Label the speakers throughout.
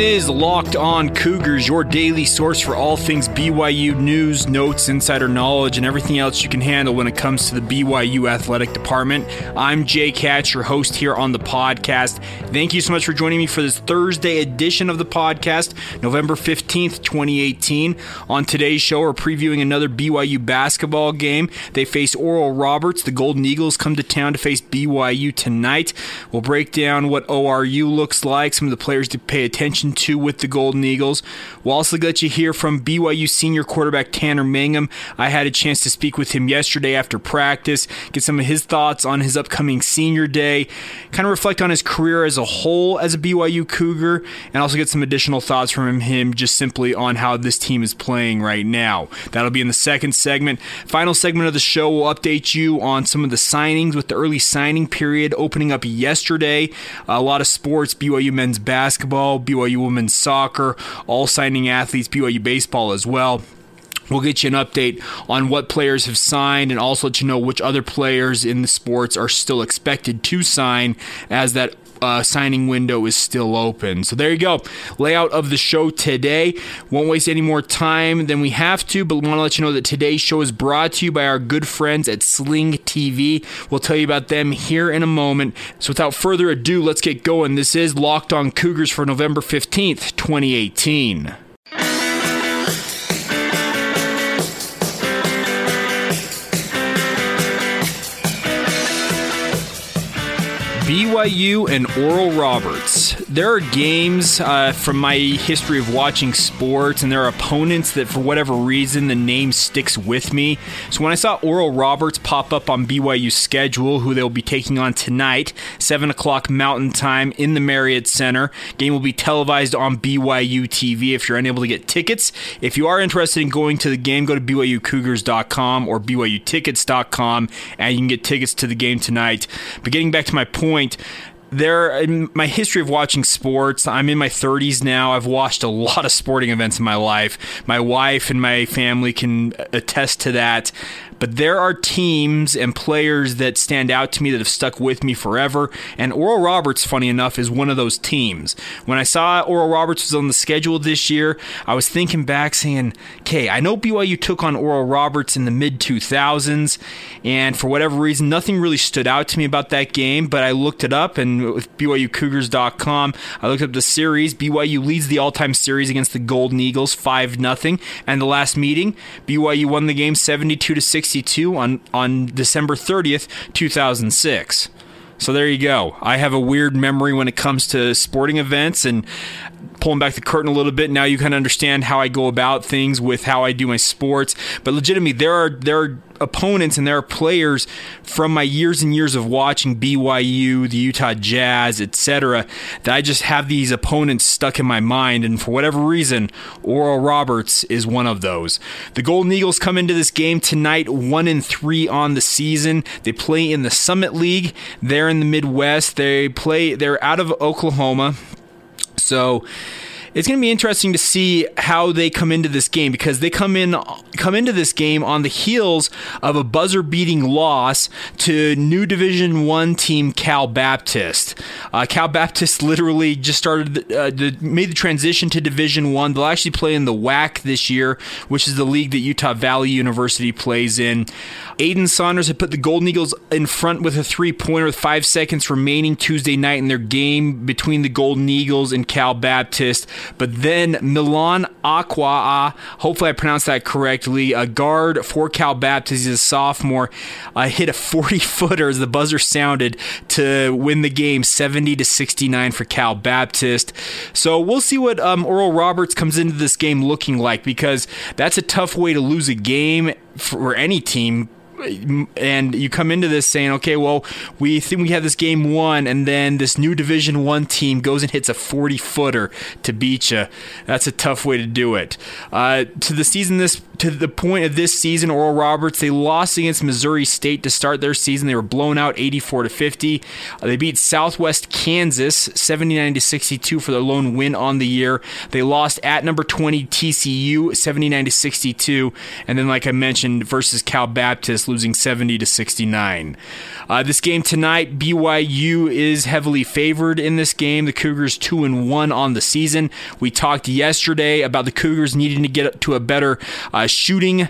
Speaker 1: Is Locked On Cougars, your daily source for all things BYU news, notes, insider knowledge, and everything else you can handle when it comes to the BYU athletic department. I'm Jake Hatch, your host here on the podcast. Thank you so much for joining me for this Thursday edition of the podcast, November 15th, 2018. On today's show, we're previewing another BYU basketball game. They face Oral Roberts. The Golden Eagles come to town to face BYU tonight. We'll break down what ORU looks like, some of the players to pay attention to with the Golden Eagles. We'll also let you hear from BYU senior quarterback Tanner Mangum. I had a chance to speak with him yesterday after practice, get some of his thoughts on his upcoming senior day, kind of reflect on his career as a whole as a BYU Cougar, and also get some additional thoughts from him just simply on how this team is playing right now. That'll be in the second segment. Final segment of the show will update you on some of the signings with the early signing period opening up yesterday. A lot of sports, BYU men's basketball, BYU women's soccer, all signing athletes, BYU baseball as well. We'll get you an update on what players have signed and also let you know which other players in the sports are still expected to sign as that uh, signing window is still open. So there you go. Layout of the show today. Won't waste any more time than we have to, but want to let you know that today's show is brought to you by our good friends at Sling TV. We'll tell you about them here in a moment. So without further ado, let's get going. This is Locked on Cougars for November 15th, 2018. BYU and Oral Roberts. There are games uh, from my history of watching sports, and there are opponents that, for whatever reason, the name sticks with me. So when I saw Oral Roberts pop up on BYU's schedule, who they'll be taking on tonight, 7 o'clock Mountain Time in the Marriott Center, game will be televised on BYU TV if you're unable to get tickets. If you are interested in going to the game, go to BYUCougars.com or BYUTickets.com, and you can get tickets to the game tonight. But getting back to my point, point, there in my history of watching sports i'm in my 30s now i've watched a lot of sporting events in my life my wife and my family can attest to that but there are teams and players that stand out to me that have stuck with me forever. And Oral Roberts, funny enough, is one of those teams. When I saw Oral Roberts was on the schedule this year, I was thinking back saying, okay, I know BYU took on Oral Roberts in the mid 2000s, and for whatever reason, nothing really stood out to me about that game, but I looked it up, and with BYUCougars.com, I looked up the series. BYU leads the all time series against the Golden Eagles 5 0. And the last meeting, BYU won the game 72 to 62 on, on December 30th, 2006. So there you go. I have a weird memory when it comes to sporting events and pulling back the curtain a little bit. Now you kind of understand how I go about things with how I do my sports. But legitimately, there are there are opponents and there are players from my years and years of watching BYU, the Utah Jazz, etc. that I just have these opponents stuck in my mind and for whatever reason Oral Roberts is one of those. The Golden Eagles come into this game tonight 1 and 3 on the season. They play in the Summit League. They're in the Midwest. They play they're out of Oklahoma. So it's going to be interesting to see how they come into this game because they come in come into this game on the heels of a buzzer beating loss to new Division One team Cal Baptist. Uh, Cal Baptist literally just started uh, the, made the transition to Division One. They'll actually play in the WAC this year, which is the league that Utah Valley University plays in. Aiden Saunders had put the Golden Eagles in front with a three pointer with five seconds remaining Tuesday night in their game between the Golden Eagles and Cal Baptist. But then Milan Acquaah, hopefully I pronounced that correctly, a guard for Cal Baptist, he's a sophomore, uh, hit a 40 footer as the buzzer sounded to win the game 70 to 69 for Cal Baptist. So we'll see what um, Oral Roberts comes into this game looking like because that's a tough way to lose a game for any team and you come into this saying, okay, well, we think we have this game won, and then this new Division One team goes and hits a 40 footer to beat you. That's a tough way to do it. Uh, to the season this to the point of this season, Oral Roberts, they lost against Missouri State to start their season. They were blown out 84 to 50. Uh, they beat Southwest Kansas 79 to 62 for their lone win on the year. They lost at number 20 TCU 79 to 62, and then like I mentioned versus Cal Baptist losing 70 to 69. Uh, this game tonight, BYU is heavily favored in this game. The Cougars two and one on the season. We talked yesterday about the Cougars needing to get to a better uh, shooting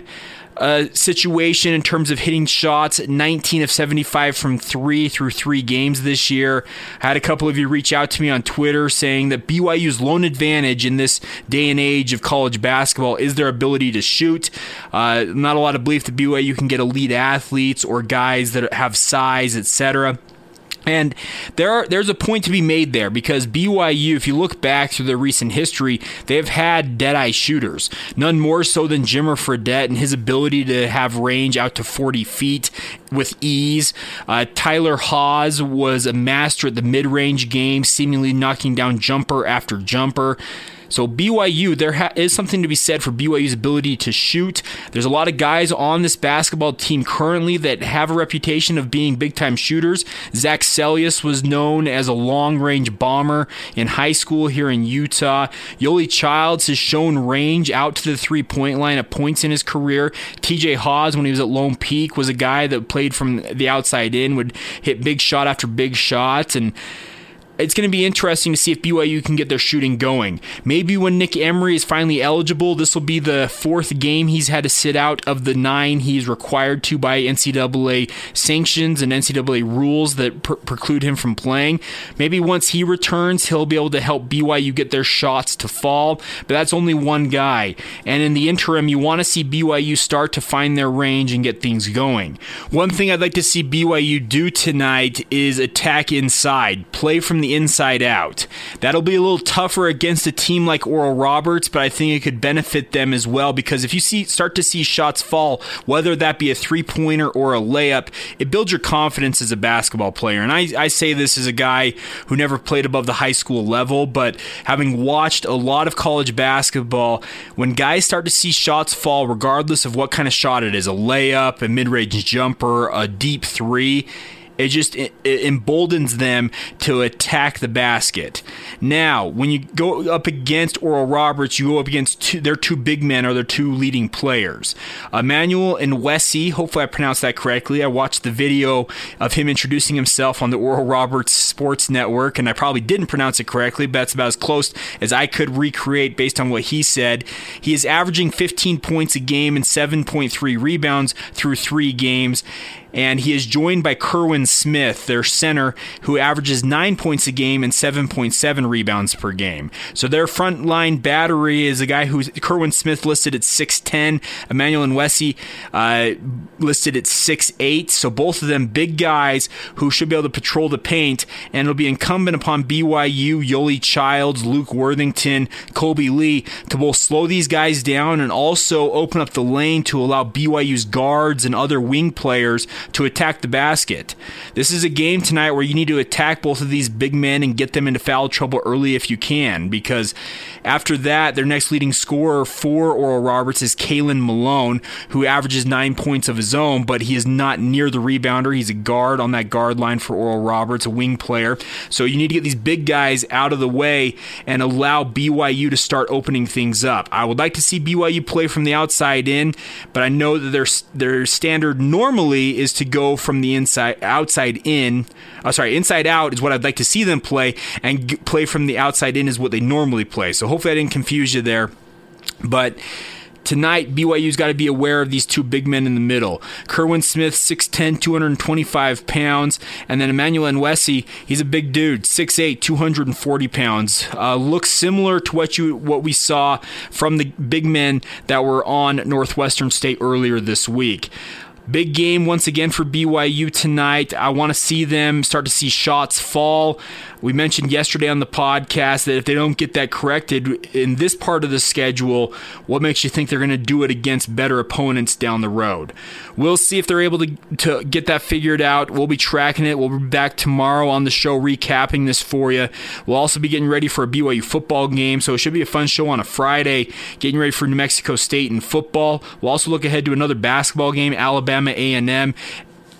Speaker 1: uh, situation in terms of hitting shots 19 of 75 from three through three games this year. I had a couple of you reach out to me on Twitter saying that BYU's lone advantage in this day and age of college basketball is their ability to shoot. Uh, not a lot of belief that BYU can get elite athletes or guys that have size, etc. And there are, there's a point to be made there because BYU, if you look back through their recent history, they've had dead-eye shooters. None more so than Jimmer Fredette and his ability to have range out to 40 feet with ease. Uh, Tyler Haws was a master at the mid-range game, seemingly knocking down jumper after jumper. So BYU, there ha- is something to be said for BYU's ability to shoot. There's a lot of guys on this basketball team currently that have a reputation of being big time shooters. Zac Seljaas was known as a long range bomber in high school here in Utah. Yoeli Childs has shown range out to the three point line at points in his career. TJ Haws, when he was at Lone Peak, was a guy that played from the outside in, would hit big shot after big shot. And it's going to be interesting to see if BYU can get their shooting going. Maybe when Nick Emery is finally eligible, this will be the fourth game he's had to sit out of the nine he's required to by NCAA sanctions and NCAA rules that pre- preclude him from playing. Maybe once he returns, he'll be able to help BYU get their shots to fall, but that's only one guy. And in the interim, you want to see BYU start to find their range and get things going. One thing I'd like to see BYU do tonight is attack inside, play from the inside out. That'll be a little tougher against a team like Oral Roberts, but I think it could benefit them as well because if you see start to see shots fall, whether that be a three pointer or a layup, it builds your confidence as a basketball player. And I, I say this as a guy who never played above the high school level, but having watched a lot of college basketball, when guys start to see shots fall, regardless of what kind of shot it is a layup, a mid range jumper, a deep three it just it, it emboldens them to attack the basket. Now, when you go up against Oral Roberts, you go up against two, their two big men or their two leading players. Emmanuel Nwesi, hopefully I pronounced that correctly. I watched the video of him introducing himself on the Oral Roberts Sports Network, and I probably didn't pronounce it correctly, but that's about as close as I could recreate based on what he said. He is averaging 15 points a game and 7.3 rebounds through three games and he is joined by Kerwin Smith, their center, who averages nine points a game and 7.7 rebounds per game. So their front line battery is a guy who's Kerwin Smith listed at 6'10, Emmanuel Nwesi uh, listed at 6'8. So both of them big guys who should be able to patrol the paint, and it'll be incumbent upon BYU, Yoeli Childs, Luke Worthington, Kolby Lee to both slow these guys down and also open up the lane to allow BYU's guards and other wing players to attack the basket. This is a game tonight where you need to attack both of these big men and get them into foul trouble early if you can, because after that, their next leading scorer for Oral Roberts is Kalen Malone, who averages nine points of his own, but he is not near the rebounder. He's a guard on that guard line for Oral Roberts, a wing player. So you need to get these big guys out of the way and allow BYU to start opening things up. I would like to see BYU play from the outside in, but I know that their their standard normally is to go from the inside outside in. Oh, sorry, inside out is what I'd like to see them play, and g- play from the outside in is what they normally play. So hopefully I didn't confuse you there, but tonight BYU's got to be aware of these two big men in the middle. Kerwin Smith, 6'10", 225 pounds, and then Emmanuel Nwesi, he's a big dude, 6'8", 240 pounds. Uh, looks similar to what you what we saw from the big men that were on Northwestern State earlier this week. Big game once again for BYU tonight. I want to see them start to see shots fall. We mentioned yesterday on the podcast that if they don't get that corrected in this part of the schedule, what makes you think they're going to do it against better opponents down the road? We'll see if they're able to, to get that figured out. We'll be tracking it. We'll be back tomorrow on the show recapping this for you. We'll also be getting ready for a BYU football game, so it should be a fun show on a Friday, getting ready for New Mexico State in football. We'll also look ahead to another basketball game, Alabama A&M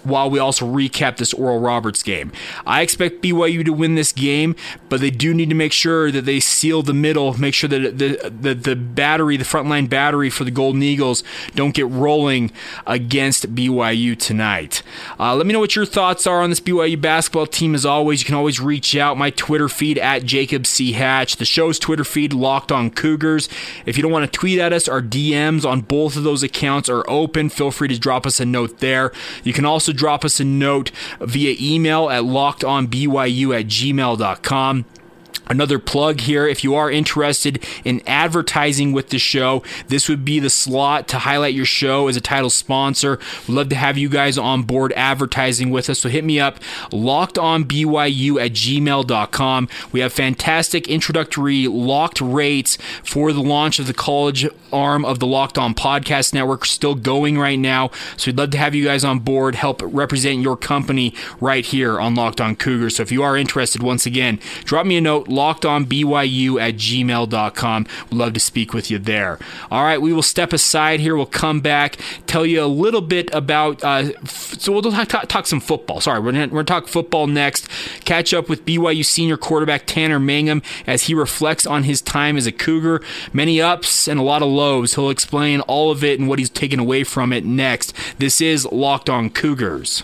Speaker 1: while we also recap this Oral Roberts game. I expect BYU to win this game, but they do need to make sure that they seal the middle, make sure that the the, the battery, the frontline battery for the Golden Eagles don't get rolling against BYU tonight. Uh, let me know what your thoughts are on this BYU basketball team. As always, you can always reach out my Twitter feed at Jacob C. Hatch, the show's Twitter feed, Locked on Cougars. If you don't want to tweet at us, our DMs on both of those accounts are open. Feel free to drop us a note there. You can also drop us a note via email at lockedonbyu at gmail.com. Another plug here if you are interested in advertising with the show, this would be the slot to highlight your show as a title sponsor. We'd love to have you guys on board advertising with us. So hit me up, lockedonbyu at gmail.com. We have fantastic introductory locked rates for the launch of the college arm of the Locked On Podcast Network, still going right now. So we'd love to have you guys on board, help represent your company right here on Locked On Cougars. So if you are interested, once again, drop me a note lockedonbyu at gmail.com. We'd love to speak with you there. All right, we will step aside here. We'll come back, tell you a little bit about, uh, so we'll talk, talk, talk, some football. Sorry, we're going to talk football next. Catch up with BYU senior quarterback Tanner Mangum as he reflects on his time as a Cougar. Many ups and a lot of lows. He'll explain all of it and what he's taken away from it next. This is Locked On Cougars.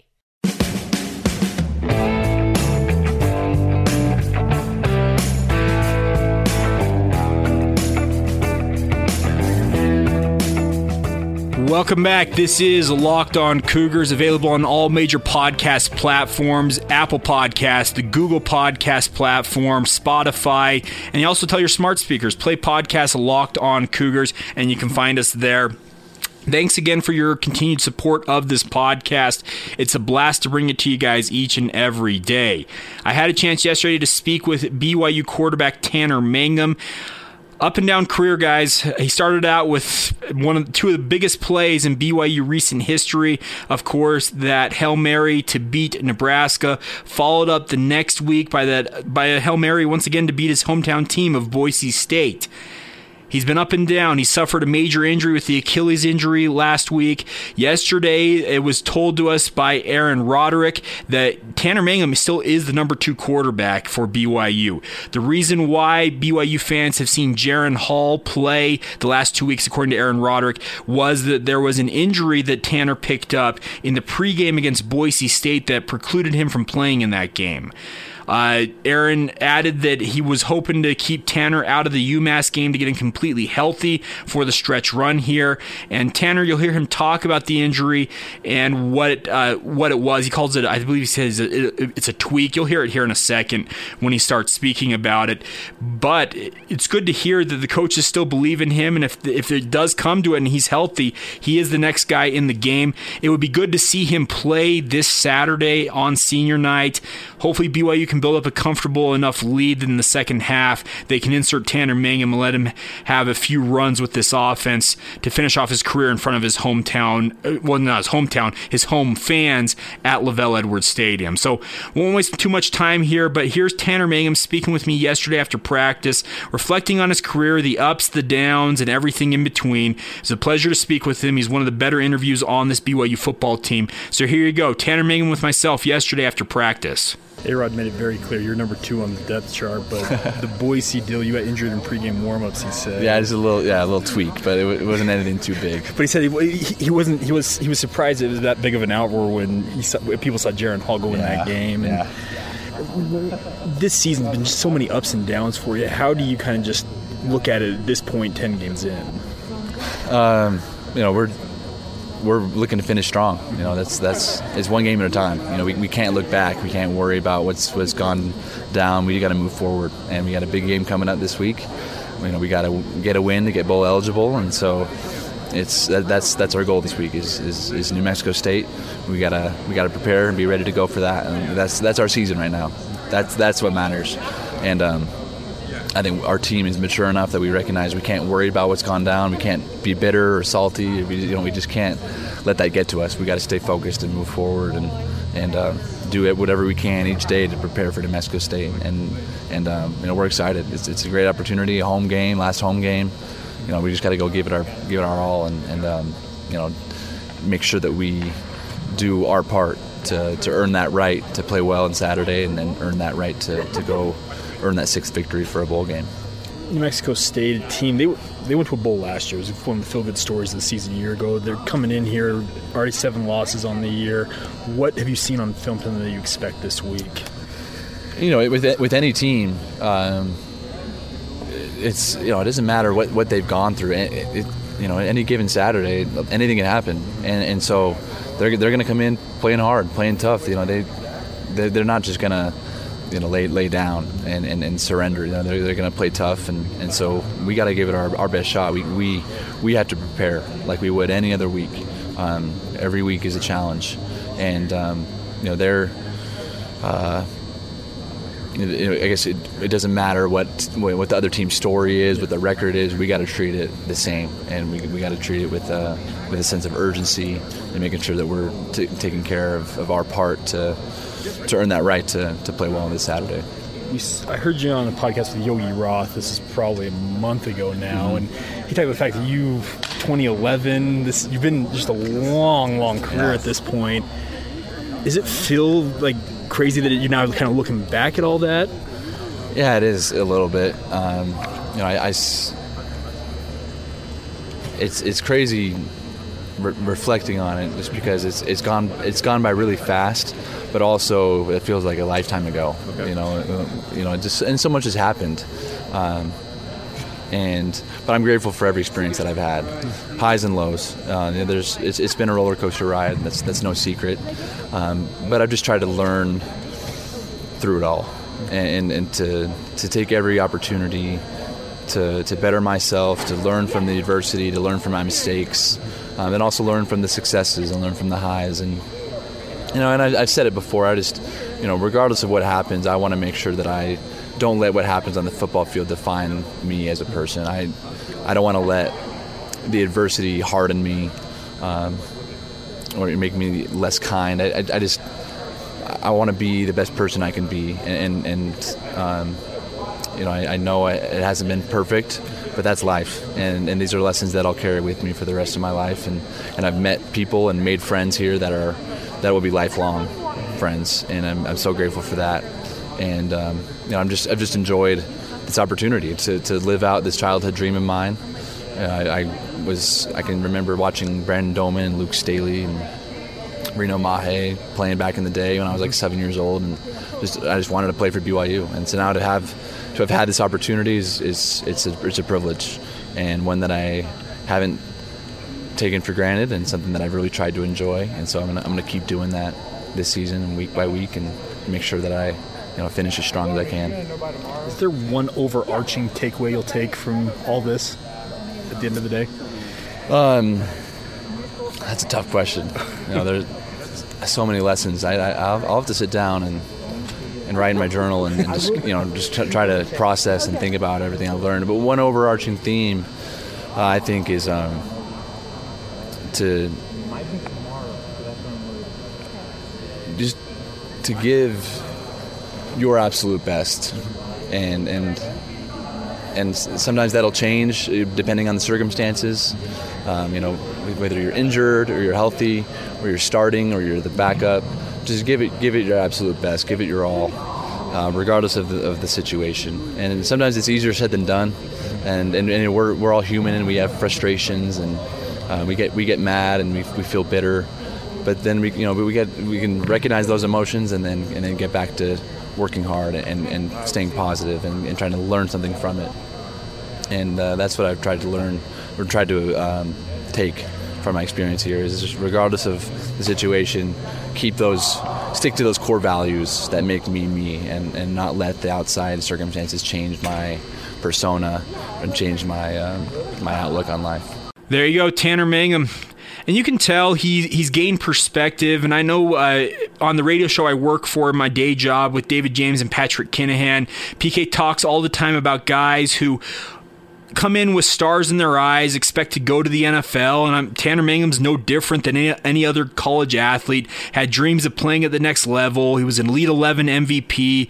Speaker 1: Welcome back. This is Locked On Cougars, available on all major podcast platforms Apple Podcast, the Google Podcast platform, Spotify, and you also tell your smart speakers play podcast Locked On Cougars, and you can find us there. Thanks again for your continued support of this podcast. It's a blast to bring it to you guys each and every day. I had a chance yesterday to speak with BYU quarterback Tanner Mangum up and down career, guys. He started out with one of two of the biggest plays in BYU recent history. Of course, that hail mary to beat Nebraska, followed up the next week by that by a hail mary once again to beat his hometown team of Boise State. He's been up and down. He suffered a major injury with the Achilles injury last week. Yesterday, it was told to us by Aaron Roderick that Tanner Mangum still is the number two quarterback for BYU. The reason why BYU fans have seen Jaren Hall play the last two weeks, according to Aaron Roderick, was that there was an injury that Tanner picked up in the pregame against Boise State that precluded him from playing in that game. Uh, Aaron added that he was hoping to keep Tanner out of the UMass game to get him completely healthy for the stretch run here. And Tanner, you'll hear him talk about the injury and what it, uh, what it was. He calls it, I believe he says it's a tweak. You'll hear it here in a second when he starts speaking about it. But it's good to hear that the coaches still believe in him, and if if it does come to it and he's healthy, he is the next guy in the game. It would be good to see him play this Saturday on senior night. Hopefully, BYU can build up a comfortable enough lead in the second half. They can insert Tanner Mangum and let him have a few runs with this offense to finish off his career in front of his hometown, uh, well, not his hometown, his home fans at LaVell Edwards Stadium. So, won't waste too much time here, but here's Tanner Mangum speaking with me yesterday after practice, reflecting on his career, the ups, the downs, and everything in between. It's a pleasure to speak with him. He's one of the better interviews on this BYU football team. So, here you go Tanner Mangum with myself yesterday after practice.
Speaker 2: A-Rod made it very clear you're number two on the depth chart, but the Boise deal, you got injured in pregame warmups. He said,
Speaker 3: "Yeah, just a little, yeah, a little tweak, but it, it wasn't anything too big."
Speaker 2: But he said he, he, wasn't. He was he was surprised it was that big of an outroar when he saw, people saw Jaren Hall go in
Speaker 3: yeah,
Speaker 2: that game.
Speaker 3: And
Speaker 2: yeah. This season's been just so many ups and downs for you. How do you kind of just look at it at this point, ten games in?
Speaker 3: Um, you know, we're we're looking to finish strong. You know, that's that's it's one game at a time. You know, we, we can't look back. We can't worry about what's what's gone down. We got to move forward, and we got a big game coming up this week. You know, we got to get a win to get bowl eligible, and so it's that, that's that's our goal this week is, is, is New Mexico State. We gotta we gotta prepare and be ready to go for that, and that's that's our season right now. That's that's what matters, and. Um, I think our team is mature enough that we recognize we can't worry about what's gone down. We can't be bitter or salty. We, you know, we just can't let that get to us. We got to stay focused and move forward and and uh, do it whatever we can each day to prepare for New State. And and um, you know we're excited. It's, it's a great opportunity, a home game, last home game. You know we just got to go give it our give it our all and and um, you know make sure that we do our part to, to earn that right to play well on Saturday and then earn that right to, to go earn that sixth victory for a bowl game.
Speaker 2: New Mexico State team they they went to a bowl last year. It was one of the feel good stories of the season a year ago. They're coming in here already seven losses on the year. What have you seen on film film that you expect this week?
Speaker 3: You know, with with any team, um, it's you know it doesn't matter what, what they've gone through. It, it, you know, any given Saturday, anything can happen, and and so they're they're going to come in playing hard, playing tough. You know, they they're not just going to you know lay lay down and, and, and surrender. You know, they're, they're going to play tough, and, and so we got to give it our, our best shot. We, we we have to prepare like we would any other week. Um, every week is a challenge, and um, you know they're. Uh, I guess it, it, doesn't matter what what the other team's story is, what the record is. We got to treat it the same, and we, we got to treat it with uh, with a sense of urgency and making sure that we're t- taking care of, of our part to to earn that right to, to play well on this Saturday.
Speaker 2: I heard you on a podcast with Yogi Roth. This is probably a month ago now, mm-hmm. and he talked about the fact that you, 2011, this you've been just a long, long career yeah. at this point. Does it feel like crazy that you're now kind of looking back at all that?
Speaker 3: Yeah, it is a little bit. Um, you know, I, I, it's it's crazy re- reflecting on it just because it's it's gone it's gone by really fast, but also it feels like a lifetime ago. Okay. You know, uh, you know, just and so much has happened. Um, and but I'm grateful for every experience that I've had, highs and lows. Uh, there's it's, it's been a roller coaster ride. That's that's no secret. Um, but I've just tried to learn through it all, and, and to to take every opportunity to to better myself, to learn from the adversity, to learn from my mistakes, um, and also learn from the successes and learn from the highs. And you know, and I, have said it before. I just, you know, regardless of what happens, I want to make sure that I don't let what happens on the football field define me as a person. I, I don't want to let the adversity harden me, um, or make me less kind. I, I, I just, I want to be the best person I can be, and, and, um, you know, I, I know it hasn't been perfect but that's life. And, and these are lessons that I'll carry with me for the rest of my life. And, and I've met people and made friends here that are that will be lifelong friends, and I'm, I'm so grateful for that. And um, you know, I'm just I've just enjoyed this opportunity to, to live out this childhood dream of mine. Uh, I, I, was I can remember watching Brandon Doman and Luke Staley and Reno Mahe playing back in the day when I was like seven years old, and just I just wanted to play for BYU. And so now to have to have had this opportunity is, is it's a it's a privilege, and one that I haven't taken for granted, and something that I've really tried to enjoy. And so I'm gonna I'm gonna keep doing that this season and week by week, and make sure that I you know finish as strong as I can.
Speaker 2: Is there one overarching takeaway you'll take from all this at the end of the day?
Speaker 3: Um, that's a tough question. You know, there's so many lessons. I, I will have to sit down and and write in my journal and, and just you know just try to process and think about everything I've learned. But one overarching theme uh, I think is um, to just to give your absolute best and and and sometimes that'll change uh, depending on the circumstances. Um, you know whether you're injured or you're healthy or you're starting or you're the backup just give it give it your absolute best, give it your all, uh, regardless of the, of the situation. And sometimes it's easier said than done, and and, and we're, we're all human and we have frustrations and uh, we get we get mad and we, we feel bitter, but then we you know we get we can recognize those emotions and then and then get back to working hard and, and staying positive and, and trying to learn something from it. And uh, that's what I've tried to learn or tried to um, take from my experience here is just regardless of the situation, keep those, stick to those core values that make me me, and, and not let the outside circumstances change my persona and change my uh, my outlook on life.
Speaker 1: There you go, Tanner Mangum. And you can tell he, he's gained perspective. And I know uh, on the radio show I work for, my day job with David James and Patrick Kinahan, PK talks all the time about guys who come in with stars in their eyes, expect to go to the NFL, and I'm, Tanner Mangum's no different than any, any, other college athlete. Had dreams of playing at the next level. He was an Elite 11 MVP.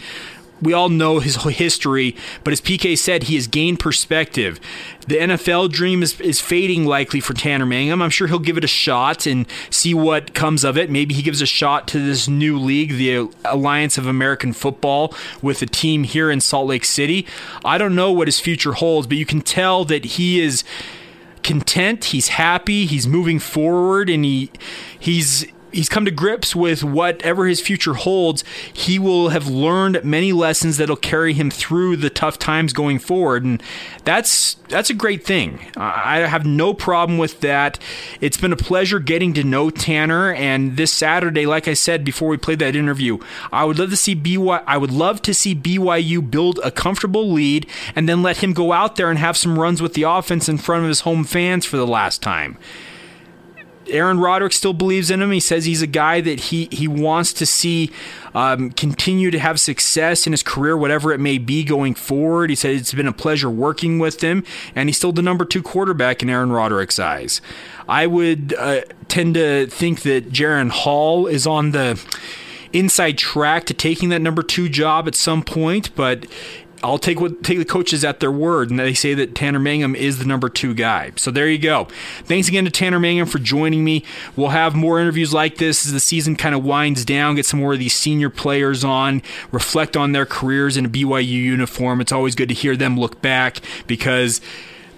Speaker 1: We all know his history, but as PK said, he has gained perspective. The NFL dream is, is fading likely for Tanner Mangum. I'm sure he'll give it a shot and see what comes of it. Maybe he gives a shot to this new league, the Alliance of American Football, with a team here in Salt Lake City. I don't know what his future holds, but you can tell that he is content, he's happy, he's moving forward, and he he's he's come to grips with whatever his future holds. He will have learned many lessons that'll carry him through the tough times going forward, and that's that's a great thing. I have no problem with that. It's been a pleasure getting to know Tanner, and this Saturday, like I said before we played that interview, I would love to see BYU. I would love to see BYU build a comfortable lead, and then let him go out there and have some runs with the offense in front of his home fans for the last time. Aaron Roderick still believes in him. He says he's a guy that he he wants to see um, continue to have success in his career, whatever it may be going forward. He said it's been a pleasure working with him, and he's still the number two quarterback in Aaron Roderick's eyes. I would uh, tend to think that Jaren Hall is on the inside track to taking that number two job at some point, but I'll take what take the coaches at their word, and they say that Tanner Mangum is the number two guy. So there you go. Thanks again to Tanner Mangum for joining me. We'll have more interviews like this as the season kind of winds down. Get some more of these senior players on, reflect on their careers in a BYU uniform. It's always good to hear them look back because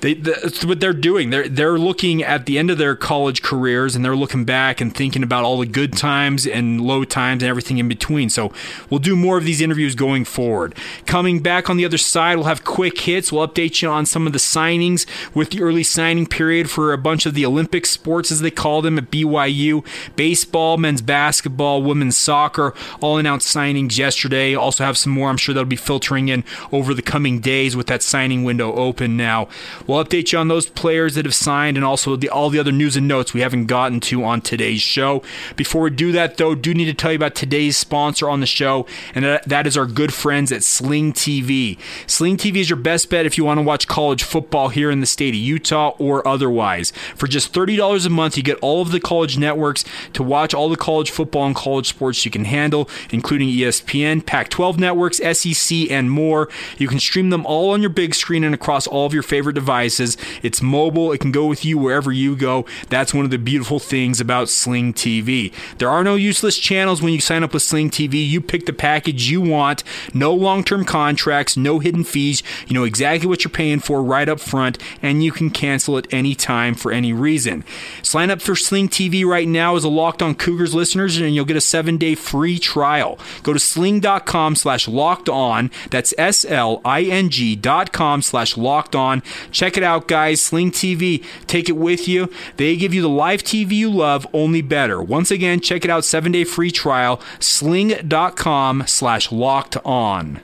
Speaker 1: they, that's what they're doing. They're they're looking at the end of their college careers and they're looking back and thinking about all the good times and low times and everything in between. So we'll do more of these interviews going forward. Coming back on the other side, we'll have quick hits. We'll update you on some of the signings with the early signing period for a bunch of the Olympic sports as they call them at BYU. Baseball, men's basketball, women's soccer, all announced signings yesterday. Also have some more. I'm sure that'll be filtering in over the coming days with that signing window open now. We'll We'll update you on those players that have signed and also the, all the other news and notes we haven't gotten to on today's show. Before we do that, though, do need to tell you about today's sponsor on the show, and that is our good friends at Sling TV. Sling TV is your best bet if you want to watch college football here in the state of Utah or otherwise. For just $30 a month, you get all of the college networks to watch all the college football and college sports you can handle, including ESPN, Pac 12 networks, SEC, and more. You can stream them all on your big screen and across all of your favorite devices devices. It's mobile, it can go with you wherever you go. That's one of the beautiful things about Sling TV. There are no useless channels when you sign up with Sling TV. You pick the package you want, no long term contracts, no hidden fees. You know exactly what you're paying for right up front, and you can cancel at any time for any reason. Sign up for Sling TV right now as a Locked On Cougars listeners, and you'll get a seven day free trial. Go to sling.com slash locked on. That's S L I N G dot com slash locked on. Check Check it out, guys. Sling TV. Take it with you. They give you the live TV you love, only better. Once again, check it out. Seven day free trial. Sling.com slash locked on.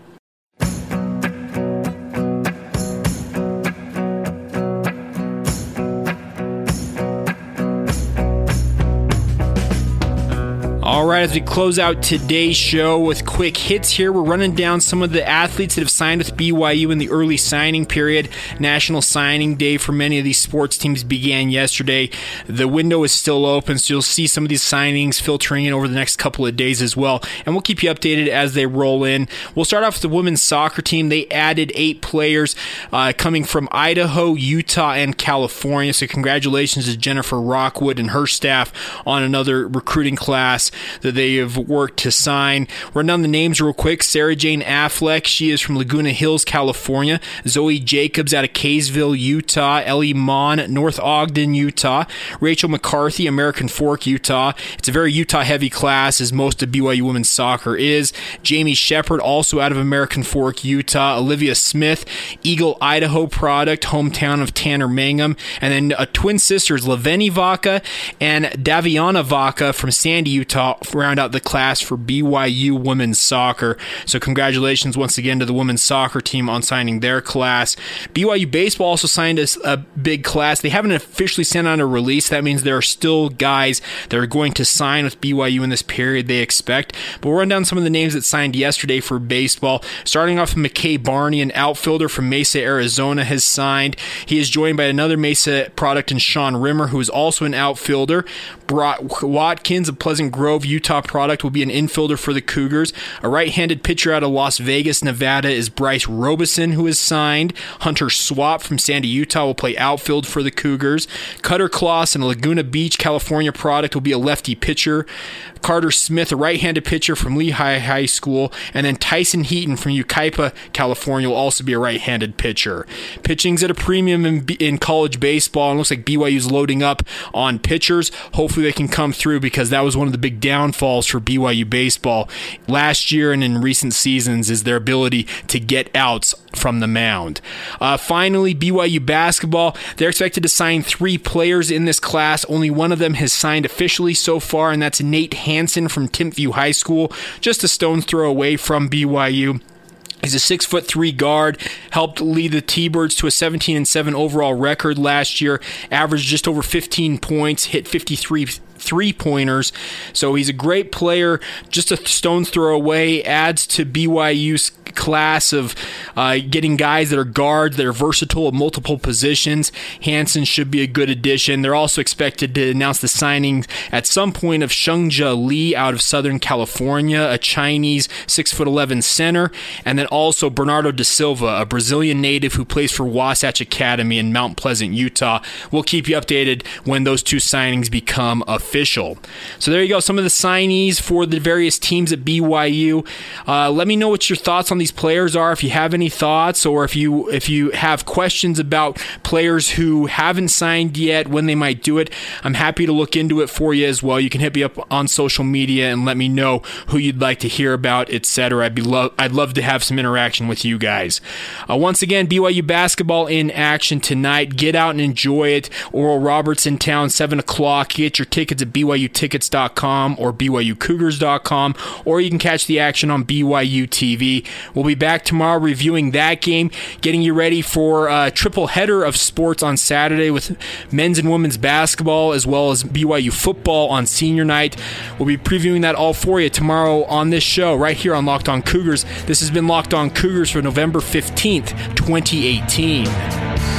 Speaker 1: Right, as we close out today's show with quick hits here, we're running down some of the athletes that have signed with BYU in the early signing period. National Signing Day for many of these sports teams began yesterday. The window is still open, so you'll see some of these signings filtering in over the next couple of days as well. And we'll keep you updated as they roll in. We'll start off with the women's soccer team. They added eight players uh, coming from Idaho, Utah, and California. So, congratulations to Jennifer Rockwood and her staff on another recruiting class. That they have worked to sign. Run down the names real quick. Sarah Jane Affleck, she is from Laguna Hills, California. Zoe Jacobs out of Kaysville, Utah. Ellie Mon, North Ogden, Utah. Rachel McCarthy, American Fork, Utah. It's a very Utah heavy class, as most of BYU women's soccer is. Jamie Shepard, also out of American Fork, Utah. Olivia Smith, Eagle, Idaho product, hometown of Tanner Mangum. And then a twin sisters, Laveni Vaka and Daviana Vaka from Sandy, Utah, round out the class for BYU women's soccer. So congratulations once again to the women's soccer team on signing their class. BYU baseball also signed a, a big class. They haven't officially sent out a release. That means there are still guys that are going to sign with BYU in this period. They expect. But we'll run down some of the names that signed yesterday for baseball. Starting off, McKay Barney, an outfielder from Mesa, Arizona, has signed. He is joined by another Mesa product in Sean Rimmer, who is also an outfielder. Brock Watkins, a Pleasant Grove, Utah product, will be an infielder for the Cougars. A right handed pitcher out of Las Vegas, Nevada, is Bryce Robeson, who is signed. Hunter Swap from Sandy, Utah, will play outfield for the Cougars. Cutter Kloss, and Laguna Beach, California product, will be a lefty pitcher. Carter Smith, a right handed pitcher from Lehi High School. And then Tyson Heaton from Yucaipa, California, will also be a right handed pitcher. Pitching's at a premium in, in college baseball, and looks like BYU's loading up on pitchers. Hopefully, they can come through because that was one of the big downfalls for BYU baseball last year and in recent seasons is their ability to get outs from the mound. Uh, finally, BYU basketball. They're expected to sign three players in this class. Only one of them has signed officially so far, and that's Nate Hansen from Timpview High School, just a stone's throw away from BYU. He's a six foot three guard, helped lead the T-Birds to a 17 and 7 overall record last year, averaged just over 15 points, hit 53 three pointers. So he's a great player, just a stone's throw away, adds to BYU's class of uh, getting guys that are guards that are versatile at multiple positions. Hansen should be a good addition. They're also expected to announce the signing at some point of Shungja Lee out of Southern California, a Chinese six foot eleven center, and then also Bernardo da Silva, a Brazilian native who plays for Wasatch Academy in Mount Pleasant, Utah. We'll keep you updated when those two signings become official. So there you go, some of the signees for the various teams at BYU. Uh, let me know what your thoughts on these players are. If you have any thoughts, or if you if you have questions about players who haven't signed yet, when they might do it, I'm happy to look into it for you as well. You can hit me up on social media and let me know who you'd like to hear about, etc. I'd be I'd love to have some interaction with you guys. Uh, once again, BYU basketball in action tonight. Get out and enjoy it. Oral Roberts in town, seven o'clock. Get your tickets at BYUtickets.com or BYUCougars.com, or you can catch the action on BYU TV. We'll be back tomorrow reviewing that game, getting you ready for a triple header of sports on Saturday with men's and women's basketball as well as BYU football on senior night. We'll be previewing that all for you tomorrow on this show right here on Locked On Cougars. This has been Locked On Cougars for November 15th, 2018.